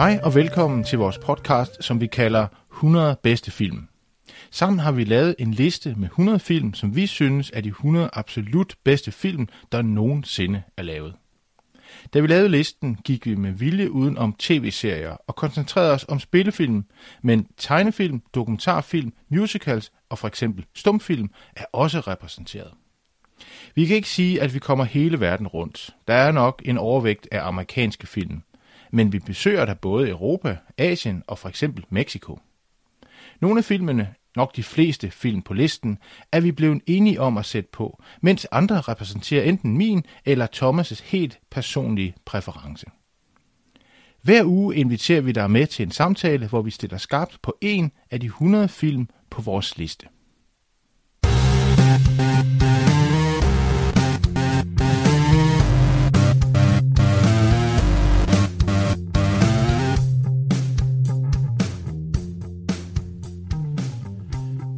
Hej og velkommen til vores podcast, som vi kalder 100 bedste film. Sammen har vi lavet en liste med 100 film, som vi synes er de 100 absolut bedste film, der nogensinde er lavet. Da vi lavede listen, gik vi med vilje uden om tv-serier og koncentrerede os om spillefilm, men tegnefilm, dokumentarfilm, musicals og for eksempel stumfilm er også repræsenteret. Vi kan ikke sige, at vi kommer hele verden rundt. Der er nok en overvægt af amerikanske film, men vi besøger der både Europa, Asien og for eksempel Mexico. Nogle af filmene, nok de fleste film på listen, er vi blevet enige om at sætte på, mens andre repræsenterer enten min eller Thomas' helt personlige præference. Hver uge inviterer vi dig med til en samtale, hvor vi stiller skarpt på en af de 100 film på vores liste.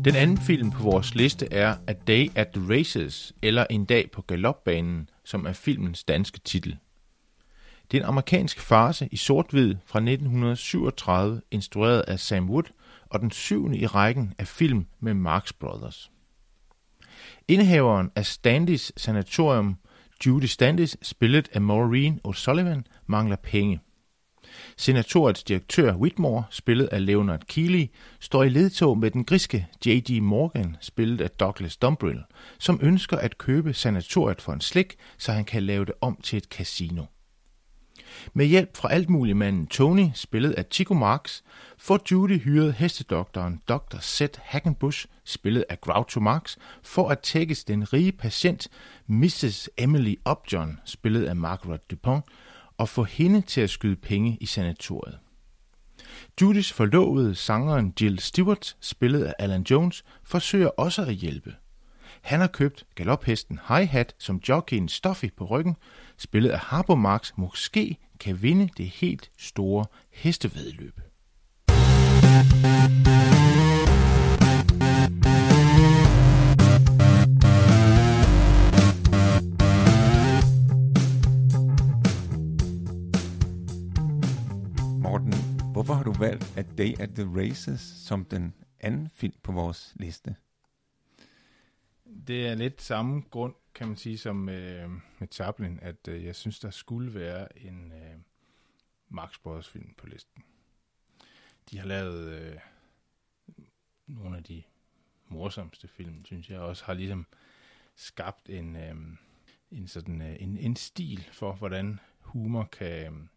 Den anden film på vores liste er A Day at the Races, eller En dag på galopbanen, som er filmens danske titel. Det er en amerikansk farce i sort-hvid fra 1937, instrueret af Sam Wood, og den syvende i rækken af film med Marx Brothers. Indehaveren af Standis Sanatorium, Judy Standis, spillet af Maureen O'Sullivan, mangler penge – Senatorets direktør Whitmore, spillet af Leonard Keeley, står i ledtog med den griske J.D. Morgan, spillet af Douglas Dumbrill, som ønsker at købe sanatoriet for en slik, så han kan lave det om til et casino. Med hjælp fra altmuligmanden Tony, spillet af Chico Marx, får Judy hyret hestedoktoren Dr. Seth Hackenbush, spillet af Groucho Marx, for at tækkes den rige patient Mrs. Emily Upjohn, spillet af Margaret Dupont, og få hende til at skyde penge i sanatoriet. Judys forlovede sangeren Jill Stewart, spillet af Alan Jones, forsøger også at hjælpe. Han har købt galophesten High Hat, som jockeyen Stuffy på ryggen, spillet af Harbo Marx, måske kan vinde det helt store hestevedløb. Hvorfor har du valgt A Day at the Races som den anden film på vores liste? Det er lidt samme grund, kan man sige, som øh, med Chaplin, at øh, jeg synes, der skulle være en øh, Max Brothers film på listen. De har lavet øh, nogle af de morsomste film, synes jeg, også har ligesom skabt en, øh, en, sådan, øh, en, en stil for, hvordan humor kan,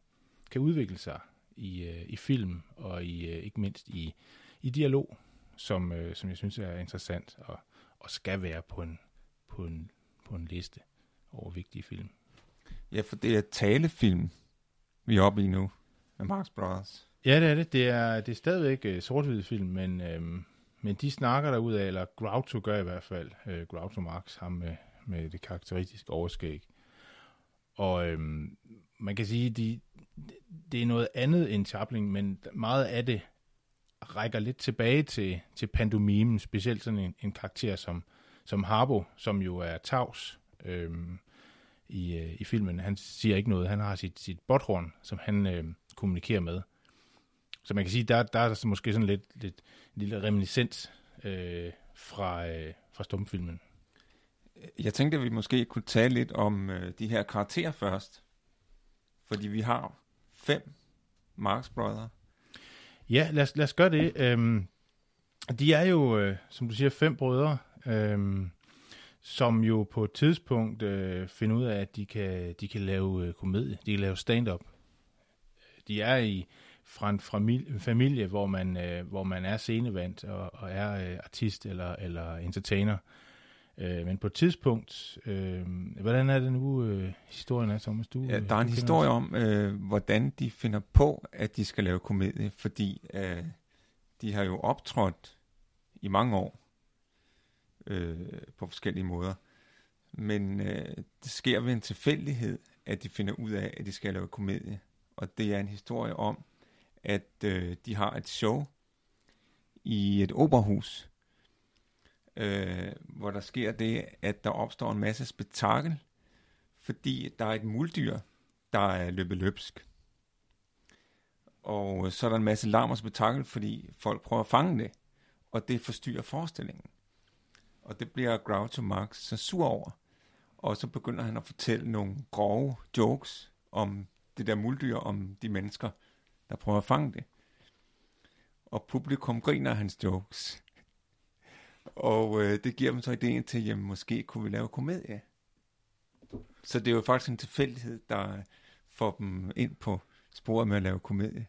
kan udvikle sig i, øh, i film og i øh, ikke mindst i, i dialog, som, øh, som jeg synes er interessant og, og skal være på en, på, en, på en liste over vigtige film. Ja, for det er talefilm, vi er oppe i nu med Marx Brothers. Ja, det er det. Det er, det er stadigvæk uh, sort film, men, øhm, men de snakker der ud af, eller Groucho gør i hvert fald, uh, Groucho Marx, ham med, med det karakteristiske overskæg. Og øhm, man kan sige, de, det er noget andet end Chaplin, men meget af det rækker lidt tilbage til, til pandomimen, specielt sådan en, en karakter som, som Harbo, som jo er tavs øhm, i, øh, i filmen. Han siger ikke noget. Han har sit, sit botthorn, som han øh, kommunikerer med. Så man kan sige, der, der er der måske sådan lidt, lidt en lille reminiscens øh, fra, øh, fra stumfilmen. Jeg tænkte, at vi måske kunne tale lidt om øh, de her karakterer først. Fordi vi har fem Marx Brothers. Ja, lad os, lad os gøre det. Øhm, de er jo, øh, som du siger, fem brødre, øhm, som jo på et tidspunkt øh, finder ud af, at de kan, de kan lave øh, komedie, de kan lave stand-up. De er i fra en familie, familie hvor, man, øh, hvor man er scenevandt og, og er øh, artist eller, eller entertainer. Øh, men på et tidspunkt, øh, hvordan er det nu, øh, historien er, Thomas? Du, Ja, øh, der er en historie om, øh, hvordan de finder på, at de skal lave komedie, fordi øh, de har jo optrådt i mange år øh, på forskellige måder. Men øh, det sker ved en tilfældighed, at de finder ud af, at de skal lave komedie. Og det er en historie om, at øh, de har et show i et operahus, øh, hvor der sker det, at der opstår en masse spektakel, fordi der er et muldyr, der er løbet løbsk. Og så er der en masse larm og spektakel, fordi folk prøver at fange det, og det forstyrrer forestillingen. Og det bliver Groucho Marx så sur over. Og så begynder han at fortælle nogle grove jokes om det der muldyr, om de mennesker, der prøver at fange det. Og publikum griner af hans jokes. Og øh, det giver dem så ideen til, jamen måske kunne vi lave komedie. Så det er jo faktisk en tilfældighed, der får dem ind på sporet med at lave komedie.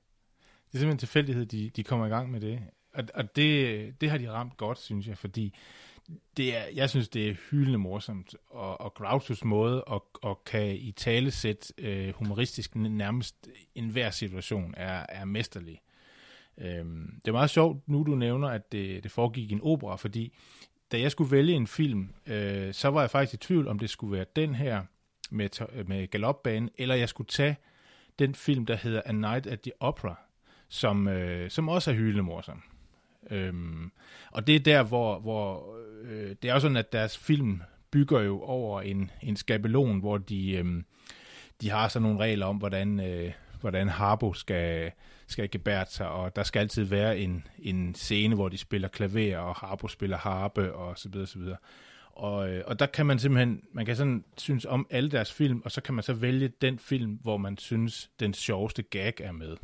Det er simpelthen en tilfældighed, de, de kommer i gang med det. Og, og det, det har de ramt godt, synes jeg, fordi det er, jeg synes, det er hyldende morsomt, og, og Grouchos måde at, og kan i tale sætte øh, humoristisk nærmest enhver situation er, er mesterlig. Øhm, det er meget sjovt, nu du nævner, at det, det foregik i en opera, fordi da jeg skulle vælge en film, øh, så var jeg faktisk i tvivl, om det skulle være den her med, med galopbanen, eller jeg skulle tage den film, der hedder A Night at the Opera, som, øh, som også er hyldende morsom. Øhm, og det er der, hvor, hvor øh, det er jo sådan, at deres film bygger jo over en, en skabelon, hvor de, øh, de har sådan nogle regler om, hvordan, øh, hvordan Harbo skal, skal gebære sig, og der skal altid være en, en scene, hvor de spiller klaver, og Harbo spiller harpe, og så videre, så videre. Og, øh, og der kan man simpelthen, man kan sådan synes om alle deres film, og så kan man så vælge den film, hvor man synes, den sjoveste gag er med.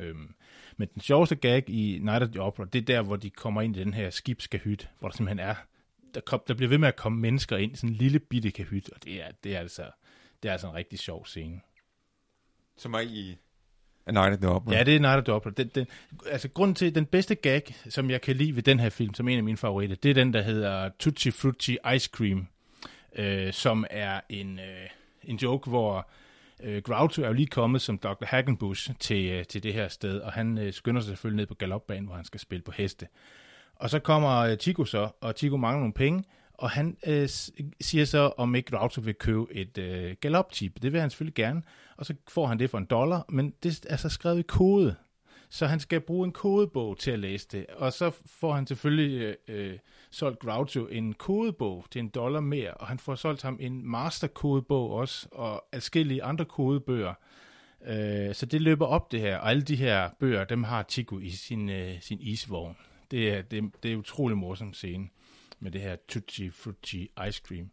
Øhm, men den sjoveste gag i Night at the Opera, det er der, hvor de kommer ind i den her skibskahyt, hvor der simpelthen er, der, kom, der bliver ved med at komme mennesker ind i sådan en lille bitte kahyt, og det er, det er altså, det er altså en rigtig sjov scene. Som er i A Night at the Opera. Ja, det er Night at the Opera. Den, den, altså, grunden til, den bedste gag, som jeg kan lide ved den her film, som en af mine favoritter, det er den, der hedder Tutti Frutti Ice Cream, øh, som er en, øh, en joke, hvor øh, Groucho er jo lige kommet som Dr. Hagenbush til, øh, til det her sted, og han øh, skynder sig selvfølgelig ned på galopbanen, hvor han skal spille på heste. Og så kommer øh, Chico så, og Chico mangler nogle penge, og han øh, siger så, om ikke Rauter vil købe et øh, galopchip. Det vil han selvfølgelig gerne, og så får han det for en dollar, men det er så skrevet i kode. Så han skal bruge en kodebog til at læse det, og så får han selvfølgelig øh, øh, solgt Groucho en kodebog til en dollar mere, og han får solgt ham en masterkodebog også, og adskillige andre kodebøger. Øh, så det løber op det her, og alle de her bøger, dem har Chico i sin, øh, sin isvogn. Det er, det, det er utrolig morsom scene med det her Tutti Frutti Ice Cream.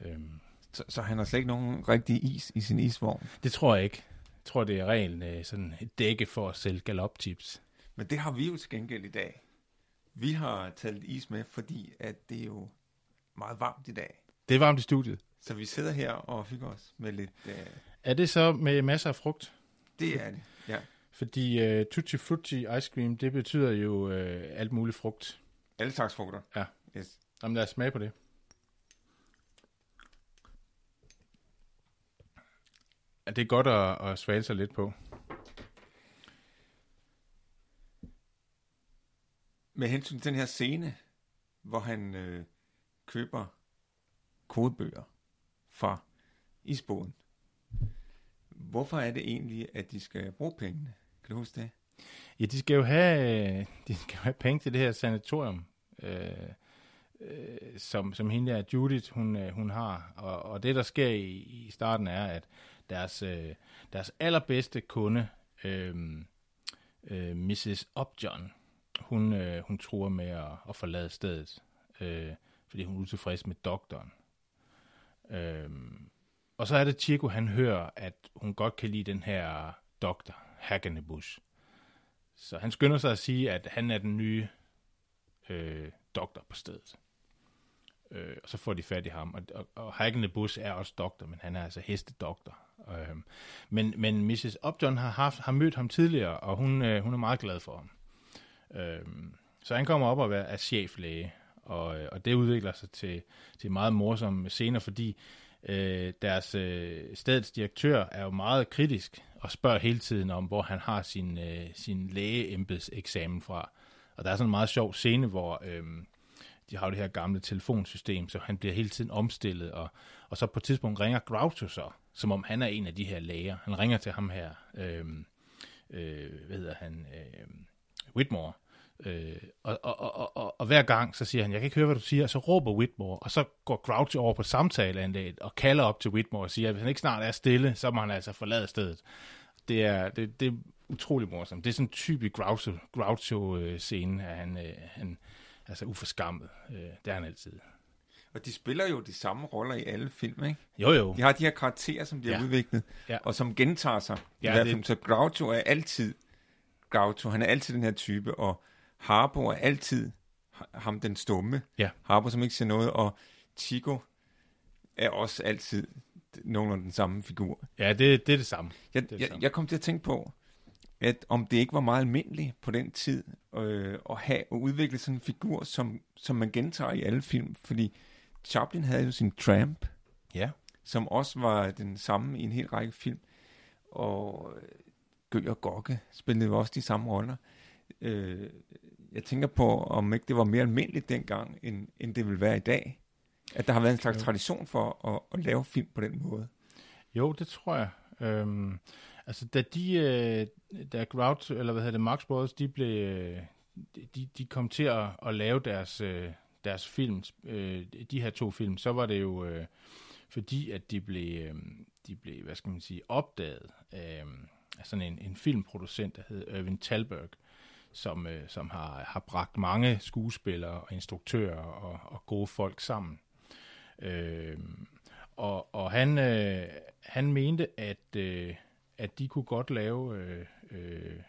Øhm, Så, så han har slet ikke nogen rigtig is i sin isvogn. det tror jeg ikke. Jeg tror, det er rent øh, sådan et dække for at sælge galoptips. Men det har vi jo til gengæld i dag. Vi har taget lidt is med, fordi at det er jo meget varmt i dag. Det er varmt i studiet. Så vi sidder her og hygger os med lidt... Øh, Er det så med masser af frugt? det er det, ja. Fordi øh, Tutti Frutti Ice Cream, det betyder jo øh, alt muligt frugt. Alle slags frugter. Ja. Yes. Jamen lad os smage på det. Ja, det er godt at, at svale sig lidt på. Med hensyn til den her scene, hvor han øh, køber kodebøger fra isboden. Hvorfor er det egentlig, at de skal bruge pengene? Kan du huske det? Ja, de skal jo have, øh, de skal jo have penge til det her sanatorium, øh, øh, som, som hende der Judith, hun, øh, hun har. Og, og det, der sker i, i starten, er, at deres, øh, deres allerbedste kunde, øh, øh, Mrs. Upjohn, hun, øh, hun tror med at, at forlade stedet, øh, fordi hun er utilfreds med doktoren. Øh, og så er det Chico, han hører, at hun godt kan lide den her doktor, Hagenebusch. Så han skynder sig at sige, at han er den nye øh, doktor på stedet. Øh, og så får de fat i ham. Og, og, og bus er også doktor, men han er altså hestedoktor. Øh, men, men Mrs. Upjohn har, haft, har mødt ham tidligere, og hun, øh, hun er meget glad for ham. Øh, så han kommer op og er cheflæge, og Og, og det udvikler sig til, til meget morsomme scener, fordi øh, deres øh, stedets direktør er jo meget kritisk og spørger hele tiden om, hvor han har sin, øh, sin lægeembedseksamen fra. Og der er sådan en meget sjov scene, hvor øh, de har jo det her gamle telefonsystem, så han bliver hele tiden omstillet, og, og så på et tidspunkt ringer Groucho så, som om han er en af de her læger. Han ringer til ham her, øh, øh, hvad hedder han, øh, Whitmore, Øh, og, og, og, og, og hver gang, så siger han, jeg kan ikke høre, hvad du siger, og så råber Whitmore, og så går Groucho over på samtaleanlægget og kalder op til Whitmore og siger, at hvis han ikke snart er stille, så må han altså forlade stedet. Det er, det, det er utrolig morsomt. Det er sådan en typisk Groucho, Groucho-scene, øh, at han, øh, han altså uforskammet. Øh, det er han altid. Og de spiller jo de samme roller i alle film, ikke? Jo, jo. De har de her karakterer, som de ja. har udviklet, ja. og som gentager sig. Ja, I hvert fald, det... Så Groucho er altid Groucho. Han er altid den her type, og Harbo er altid ham den stumme. Ja. Harbo, som ikke siger noget, og Chico er også altid nogenlunde den samme figur. Ja, det, det er det samme. Jeg, det er det jeg, samme. jeg kom til at tænke på, at om det ikke var meget almindeligt på den tid øh, at have og udvikle sådan en figur, som, som man gentager i alle film, fordi Chaplin havde jo sin Tramp, ja. som også var den samme i en hel række film, og øh, Gøg og Gokke spillede jo også de samme roller. Øh, jeg tænker på, om ikke det var mere almindeligt dengang, end, end det vil være i dag. At der har været en slags jo. tradition for at, at lave film på den måde. Jo, det tror jeg. Øhm, altså, da de, øh, da Grout, eller hvad hedder det, Marx Brothers, de blev, øh, de, de kom til at, at lave deres, øh, deres film, øh, de her to film, så var det jo øh, fordi, at de blev, øh, de blev, hvad skal man sige, opdaget af, af sådan en, en filmproducent, der hed Irvin Talberg, som, øh, som har, har bragt mange skuespillere og instruktører og, og gode folk sammen. Øh, og og han, øh, han mente, at, øh, at de kunne godt lave øh, øh,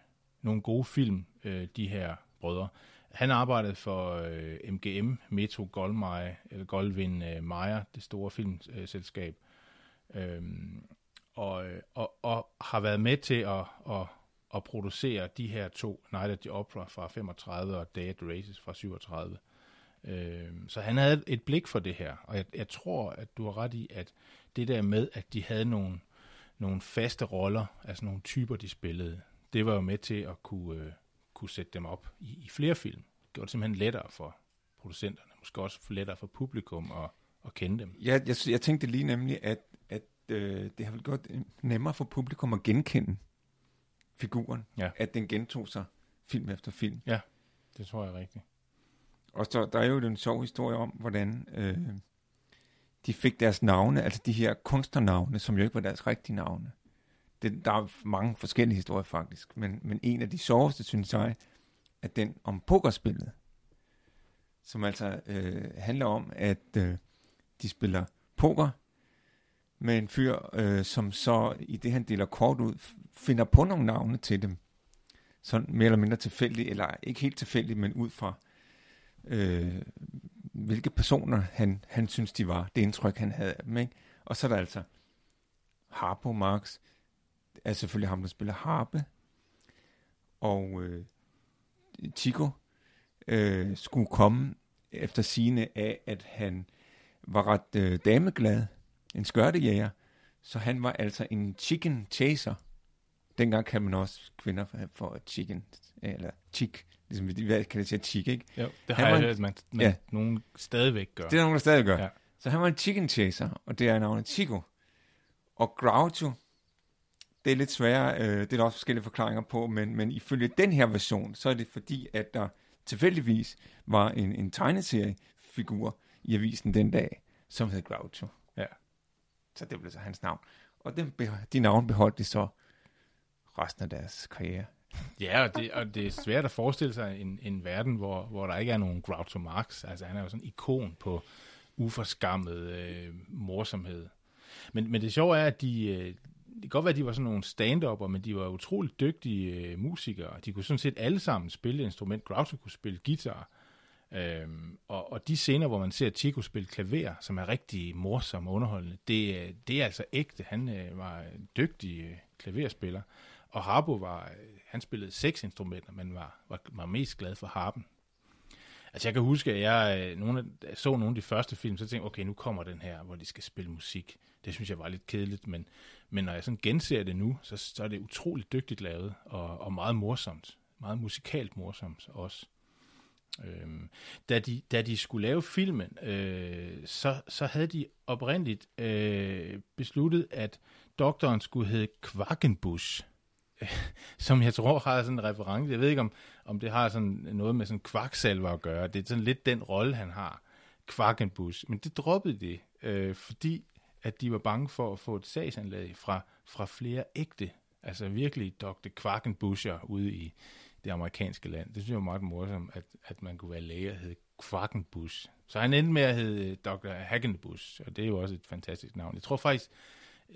nogle gode film, øh, de her brødre. Han arbejdede for øh, MGM, Metro Goldmeier, eller Goldwyn øh, Meyer, det store filmselskab, øhm, øh, og, og, og har været med til at, at at producere de her to, Night at the Opera fra 35 og Day at the Races fra 37. Øh, så han havde et blik for det her, og jeg, jeg tror, at du har ret i, at det der med, at de havde nogle, nogle faste roller, altså nogle typer, de spillede, det var jo med til at kunne, øh, kunne sætte dem op i, i flere film. Det gjorde det simpelthen lettere for producenterne, måske også lettere for publikum at, at kende dem. Ja, jeg, jeg tænkte lige nemlig, at, at øh, det har vel gjort nemmere for publikum at genkende figuren, ja. at den gentog sig film efter film. Ja, det tror jeg er rigtigt. Og så der er jo en sjov historie om, hvordan øh, de fik deres navne, altså de her kunstnernavne, som jo ikke var deres rigtige navne. Det, der er mange forskellige historier faktisk, men, men en af de sjoveste, synes jeg, er den om pokerspillet, som altså øh, handler om, at øh, de spiller poker med en fyr, øh, som så i det, han deler kort ud, finder på nogle navne til dem. Sådan mere eller mindre tilfældigt, eller ikke helt tilfældigt, men ud fra, øh, hvilke personer han, han synes, de var. Det indtryk, han havde af dem. Ikke? Og så er der altså Harpo Marx, er selvfølgelig ham, der spiller harpe, og øh, Chico øh, skulle komme efter sine af, at han var ret øh, dameglad, en skørtejæger, så han var altså en chicken chaser. Dengang kan man også kvinder for chicken, eller chick, ligesom hvad kan det sige, chick, ikke? Jo, det har han jeg hørt, man, man ja. nogen stadigvæk gør. Det er nogen, der stadig gør. Ja. Så han var en chicken chaser, og det er navnet Chico. Og Groucho, det er lidt sværere, øh, det er der også forskellige forklaringer på, men, men ifølge den her version, så er det fordi, at der tilfældigvis var en, en tegneseriefigur i avisen den dag, som hed Groucho. Så det blev så hans navn. Og den, de navn beholdt de så resten af deres karriere. Ja, og det, og det er svært at forestille sig en, en verden, hvor, hvor der ikke er nogen Groucho Marx. Altså han er jo sådan en ikon på uforskammet øh, morsomhed. Men, men det sjove er, at de, øh, det kan godt være, at de var sådan nogle stand men de var utroligt dygtige øh, musikere. De kunne sådan set alle sammen spille instrument. Groucho kunne spille guitar. Øhm, og, og de scener, hvor man ser Chico spille klaver, som er rigtig morsomme og underholdende, det, øh, det er altså ægte. Han øh, var en dygtig øh, klaverspiller. Og Harbo var, øh, han spillede seks instrumenter, men var, var, var mest glad for harpen. Altså jeg kan huske, at jeg øh, nogle af, så nogle af de første film, så tænkte jeg, okay, nu kommer den her, hvor de skal spille musik. Det synes jeg var lidt kedeligt, men, men når jeg sådan genser det nu, så, så er det utroligt dygtigt lavet, og, og meget morsomt. Meget musikalt morsomt også. Øhm, da, de, da de skulle lave filmen, øh, så, så havde de oprindeligt øh, besluttet, at doktoren skulle hedde Quackenbush, som jeg tror har sådan en reference. Jeg ved ikke, om, om det har sådan noget med sådan kvaksalver at gøre. Det er sådan lidt den rolle, han har, Quackenbush. Men det droppede de, øh, fordi at de var bange for at få et sagsanlag fra, fra flere ægte, altså virkelig Dr. Quackenbusher ude i, det amerikanske land. Det synes jeg var meget morsomt, at, at man kunne være læge og hedde Quackenbush. Så han endte med at hedde øh, Dr. Hagenbush, og det er jo også et fantastisk navn. Jeg tror faktisk,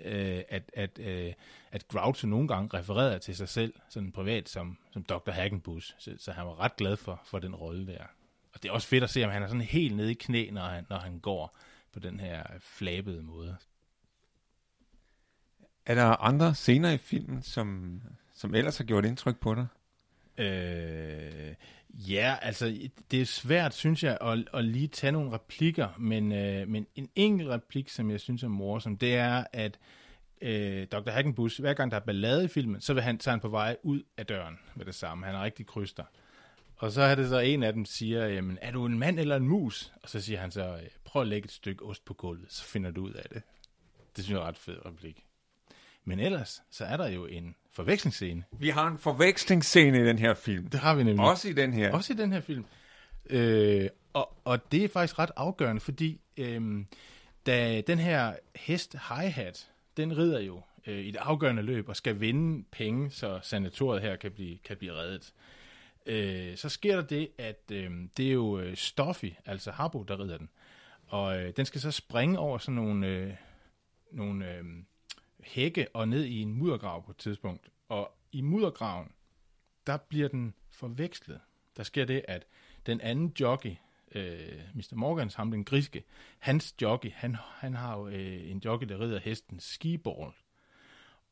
øh, at, at, øh, at Groucho nogle gange refererede til sig selv, sådan privat, som, som Dr. Hagenbush. Så, så han var ret glad for, for den rolle der. Og det er også fedt at se, om han er sådan helt nede i knæ, når han, når han går på den her flabede måde. Er der andre scener i filmen, som, som ellers har gjort indtryk på dig? Øh, ja, altså det er svært, synes jeg, at, at lige tage nogle replikker, men, øh, men en enkelt replik, som jeg synes er morsom, det er, at øh, Dr. Hackenbush, hver gang der er ballade i filmen, så vil han tage han på vej ud af døren med det samme. Han er rigtig kryster. Og så er det så en af dem siger, jamen, er du en mand eller en mus? Og så siger han så, prøv at lægge et stykke ost på gulvet, så finder du ud af det. Det synes jeg er ret fed replik. Men ellers, så er der jo en forvekslingsscene. Vi har en forvekslingsscene i den her film. Det har vi nemlig. Også i den her. Også i den her film. Øh, og, og det er faktisk ret afgørende, fordi øh, da den her hest Hi-Hat, den rider jo øh, i det afgørende løb og skal vinde penge, så sanatoriet her kan blive, kan blive reddet. Øh, så sker der det, at øh, det er jo øh, Stoffy, altså Harbo, der rider den. Og øh, den skal så springe over sådan nogle, øh, nogle øh, hække og ned i en muddergrav på et tidspunkt. Og i muddergraven, der bliver den forvekslet. Der sker det, at den anden jockey, øh, Mr. Morgans, ham den griske, hans jockey, han, han har jo øh, en jockey, der rider hesten skiball.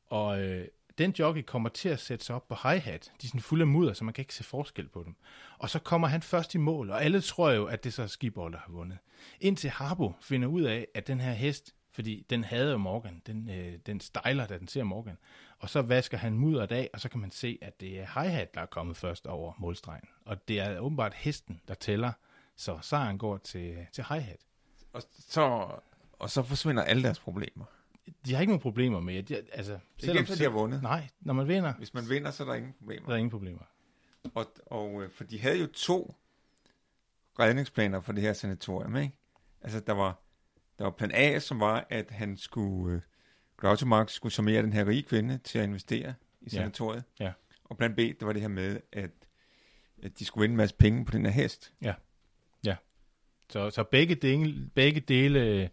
Og øh, den jockey kommer til at sætte sig op på hi-hat. De er sådan fulde af mudder, så man kan ikke se forskel på dem. Og så kommer han først i mål, og alle tror jo, at det så er skiball, der har vundet. Indtil Harbo finder ud af, at den her hest, fordi den havde Morgan, den, øh, den stejler, da den ser Morgan. Og så vasker han mudderet af, og så kan man se, at det er hi-hat, der er kommet først over målstregen. Og det er åbenbart hesten, der tæller, så sejren går til, til hi-hat. Og så, og så forsvinder alle deres problemer. De har ikke nogen problemer med, de, altså, selvom, ikke efter, de har vundet. Nej, når man vinder. Hvis man vinder, så er der ingen problemer. Der er ingen problemer. Og, og øh, for de havde jo to redningsplaner for det her sanatorium, ikke? Altså, der var der var plan A, som var, at han skulle, øh, Groucho Marx skulle summere den her rige kvinde til at investere i sanatoriet. Ja. ja. Og plan B, det var det her med, at, at de skulle vinde en masse penge på den her hest. Ja, ja. Så, så begge dele, begge dele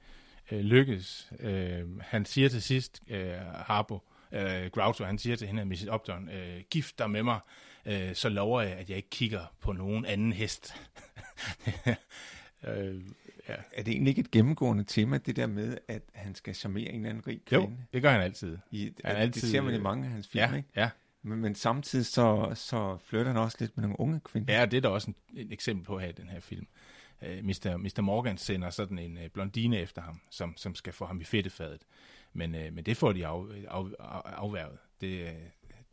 øh, lykkes. Øh, han siger til sidst, øh, Harbo, øh, Groucho, han siger til hende, Mrs. Upton, øh, gift dig med mig, øh, så lover jeg, at jeg ikke kigger på nogen anden hest. øh, Ja. Er det egentlig ikke et gennemgående tema, det der med, at han skal charmere en eller anden rig kvinde? Jo, det gør han altid. I, han altid det ser man i mange af hans film, ja, ikke? Ja, men, men samtidig så, så flytter han også lidt med nogle unge kvinder. Ja, det er der også en, et eksempel på her i den her film. Uh, Mr. Mr. Morgan sender sådan en uh, blondine efter ham, som, som skal få ham i fedtefadet. Men, uh, men det får de af, af, af, afværget. Det, uh,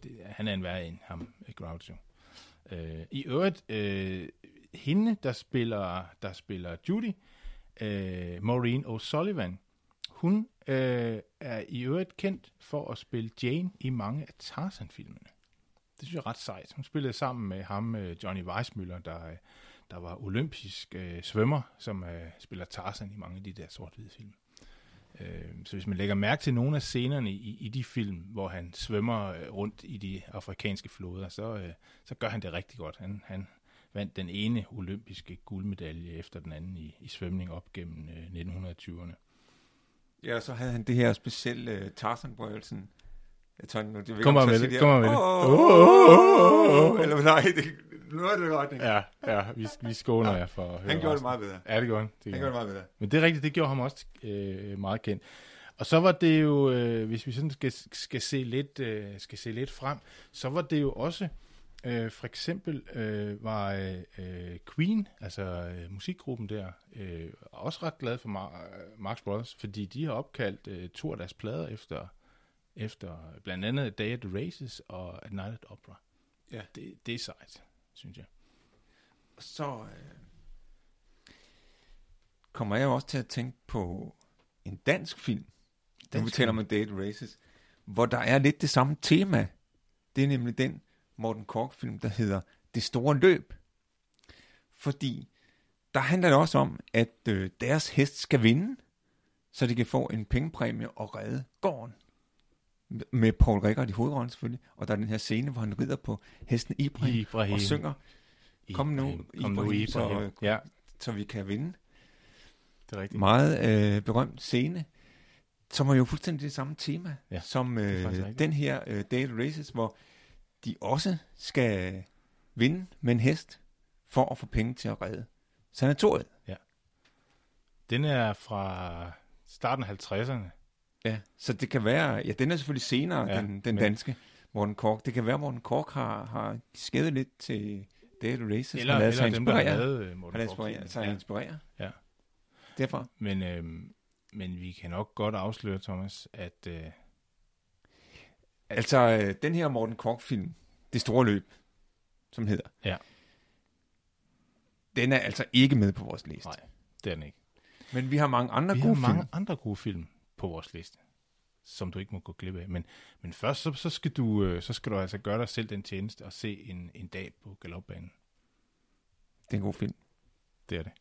det, han er en værre end ham, Groucho. Uh, I øvrigt, uh, hende, der spiller, der spiller Judy, øh, Maureen O'Sullivan. Hun øh, er i øvrigt kendt for at spille Jane i mange af Tarzan-filmene. Det synes jeg er ret sejt. Hun spillede sammen med ham, øh, Johnny Weissmuller, der, øh, der var olympisk øh, svømmer, som øh, spiller Tarzan i mange af de der sort-hvide film. Øh, så hvis man lægger mærke til nogle af scenerne i, i de film, hvor han svømmer øh, rundt i de afrikanske floder, så, øh, så gør han det rigtig godt. Han, han, vandt den ene olympiske guldmedalje efter den anden i, i svømning op gennem øh, 1920'erne. Ja, så havde han det her specielle øh, Tarzan-brøgelsen. Jeg tror, nu, det Kom med det, kom med det. Eller nej, det, noget af det retning. Ja, ja, vi, vi skåner jer for at høre Han gjorde det meget bedre. Ja, det gjorde han. Det han gjorde det meget bedre. Men det er rigtigt, det gjorde ham også øh, meget kendt. Og så var det jo, øh, hvis vi sådan skal, skal, se lidt, øh, skal se lidt frem, så var det jo også Øh, for eksempel øh, var øh, Queen, altså øh, musikgruppen der, øh, også ret glad for Mar- Marx Brothers, fordi de har opkaldt øh, to af deres plader efter, efter blandt andet Day at the Races og A Night at Opera. Ja. Det, det er sejt, synes jeg. Så øh, kommer jeg også til at tænke på en dansk film, dansk nu vi taler om Date Races, hvor der er lidt det samme tema. Det er nemlig den Morten Kork-film, der hedder Det Store Løb. Fordi der handler det også om, at øh, deres hest skal vinde, så de kan få en pengepræmie og redde gården. Med- Paul Rickard i hovedrollen selvfølgelig. Og der er den her scene, hvor han rider på hesten Ibrahim, Ibrahim. og synger, Kom nu, Kom nu, Ibrahim, så, Ibrahim. øh, Ja, så vi kan vinde. det er rigtigt. Meget øh, berømt scene, som er jo fuldstændig det samme tema, Ja, som øh, den her øh, Date Races, hvor de også skal vinde med en hest, for at få penge til at redde sanatoriet. Den er fra starten af 50'erne. Ja, så det kan være, ja, den er selvfølgelig senere, Ja, ja, den, den men- danske Morten Kork. Det kan være, Morten Kork har, har skædet lidt til Date Races. Eller, har ladet eller sig dem, der har lavet øh, Han Morten inspireret, filmen. sig ja. inspirere. Ja. Derfor. Men, øhm, men vi kan nok godt afsløre, Thomas, at øh, Altså, øh, den her Morten Kork-film, Det Store Løb, som hedder, Ja. den er altså ikke med på vores liste. Nej. det er den ikke. Men vi har mange andre Vi gode har mange film. andre gode film på vores liste, som du ikke må gå glip af. Men, men først så, så, skal du, øh, så skal du altså gøre dig selv den tjeneste og se en, en dag på galopbanen. Det er en god film. Det er det.